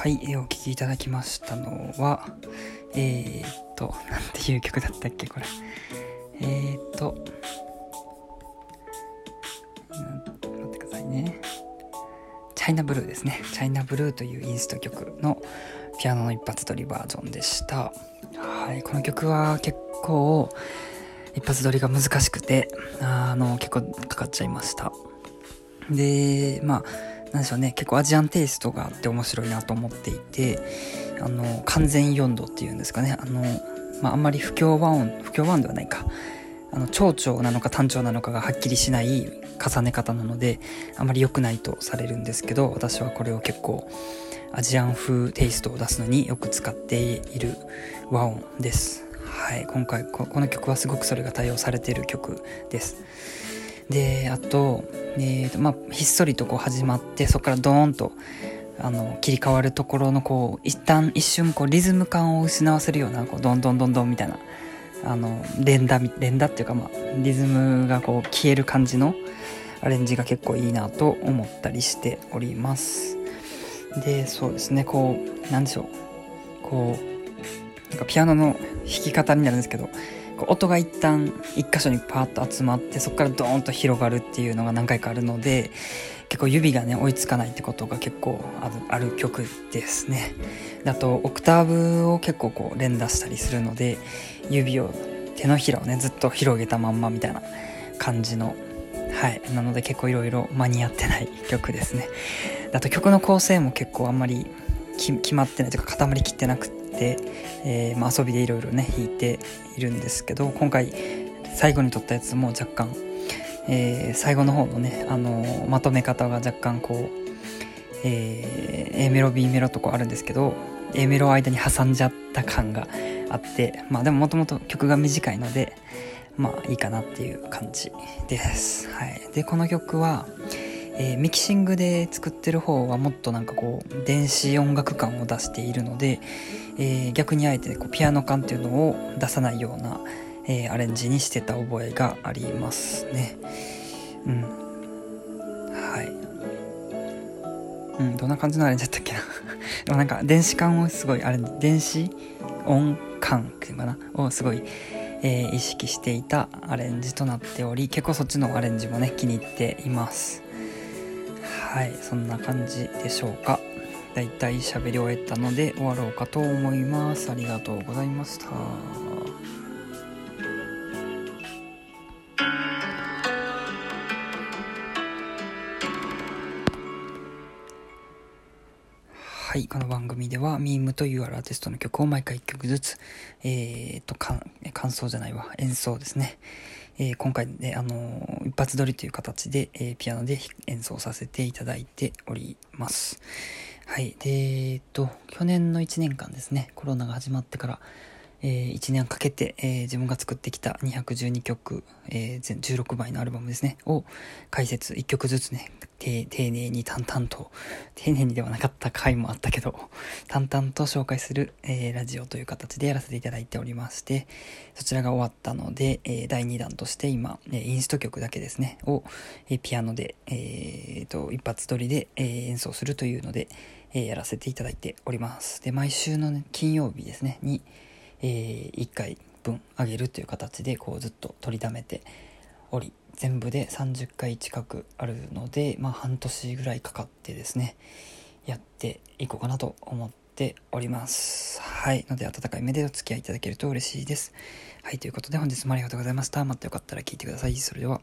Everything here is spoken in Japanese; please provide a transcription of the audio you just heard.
はい、えー、お聴きいただきましたのは、えー、っと、なんていう曲だったっけ、これ。えー、っと、待ってくださいね。チャイナブルーですね。チャイナブルーというインスト曲のピアノの一発撮りバージョンでした。はい、この曲は結構一発撮りが難しくて、あの、結構かかっちゃいました。で、まあ、なんでしょうね、結構アジアンテイストがあって面白いなと思っていて、あの、完全4度っていうんですかね、あの、まあ、あんまり不協和音、不協和音ではないか、あの、長調なのか単調なのかがはっきりしない重ね方なので、あまり良くないとされるんですけど、私はこれを結構、アジアン風テイストを出すのによく使っている和音です。はい、今回この曲はすごくそれが対応されている曲です。であと,、えーとまあ、ひっそりとこう始まってそこからドーンとあの切り替わるところのこう一旦一瞬こうリズム感を失わせるようなこうどんどんどんどんみたいなあの連打連打っていうか、まあ、リズムがこう消える感じのアレンジが結構いいなと思ったりしております。でそうですねこうなんでしょう。こうなんかピアノの弾き方になるんですけど音が一旦一箇所にパーッと集まってそこからドーンと広がるっていうのが何回かあるので結構指がね追いつかないってことが結構ある曲ですね。あとオクターブを結構こう連打したりするので指を手のひらをねずっと広げたまんまみたいな感じのはい。なので結構いろいろ間に合ってない曲ですね。あと曲の構成も結構あんまり決まってないというか固まりきってなくて、えー、まあ、遊びでいろいろね弾いているんですけど今回最後に撮ったやつも若干、えー、最後の方のね、あのー、まとめ方が若干こう、え A メロ B メロとこあるんですけど A メロを間に挟んじゃった感があってまあでももともと曲が短いのでまあいいかなっていう感じです。はい、でこの曲はえー、ミキシングで作ってる方はもっとなんかこう電子音楽感を出しているので、えー、逆にあえてこうピアノ感っていうのを出さないような、えー、アレンジにしてた覚えがありますね。うん。はい。うんどんな感じのアレンジだったっけな。でもなんか電子感をすごいあれ電子音感っていうかな。をすごいえー、意識していたアレンジとなっており結構そっちのアレンジもね気に入っています。はいそんな感じでしょうか。だいたい喋り終えたので終わろうかと思います。ありがとうございました。はい、この番組では、ミームというアーティストの曲を毎回1曲ずつ、えー、と、感想じゃないわ、演奏ですね。えー、今回ね、あの、一発撮りという形で、え、ピアノで演奏させていただいております。はい。で、えっと、去年の1年間ですね、コロナが始まってから、えー、1年かけて、えー、自分が作ってきた212曲、えー、全16枚のアルバムですね、を解説1曲ずつね、丁寧に淡々と、丁寧にではなかった回もあったけど、淡々と紹介する、えー、ラジオという形でやらせていただいておりまして、そちらが終わったので、えー、第2弾として今、え、インスト曲だけですね、を、えピアノで、えー、と、一発撮りで、え演奏するというので、えやらせていただいております。で、毎週の、ね、金曜日ですね、に、えー、1回分あげるという形でこうずっと取りためており全部で30回近くあるので、まあ、半年ぐらいかかってですねやっていこうかなと思っております。はい。ので温かい目でお付き合いいただけると嬉しいです。はい。ということで本日もありがとうございました。またよかったら聞いてください。それでは。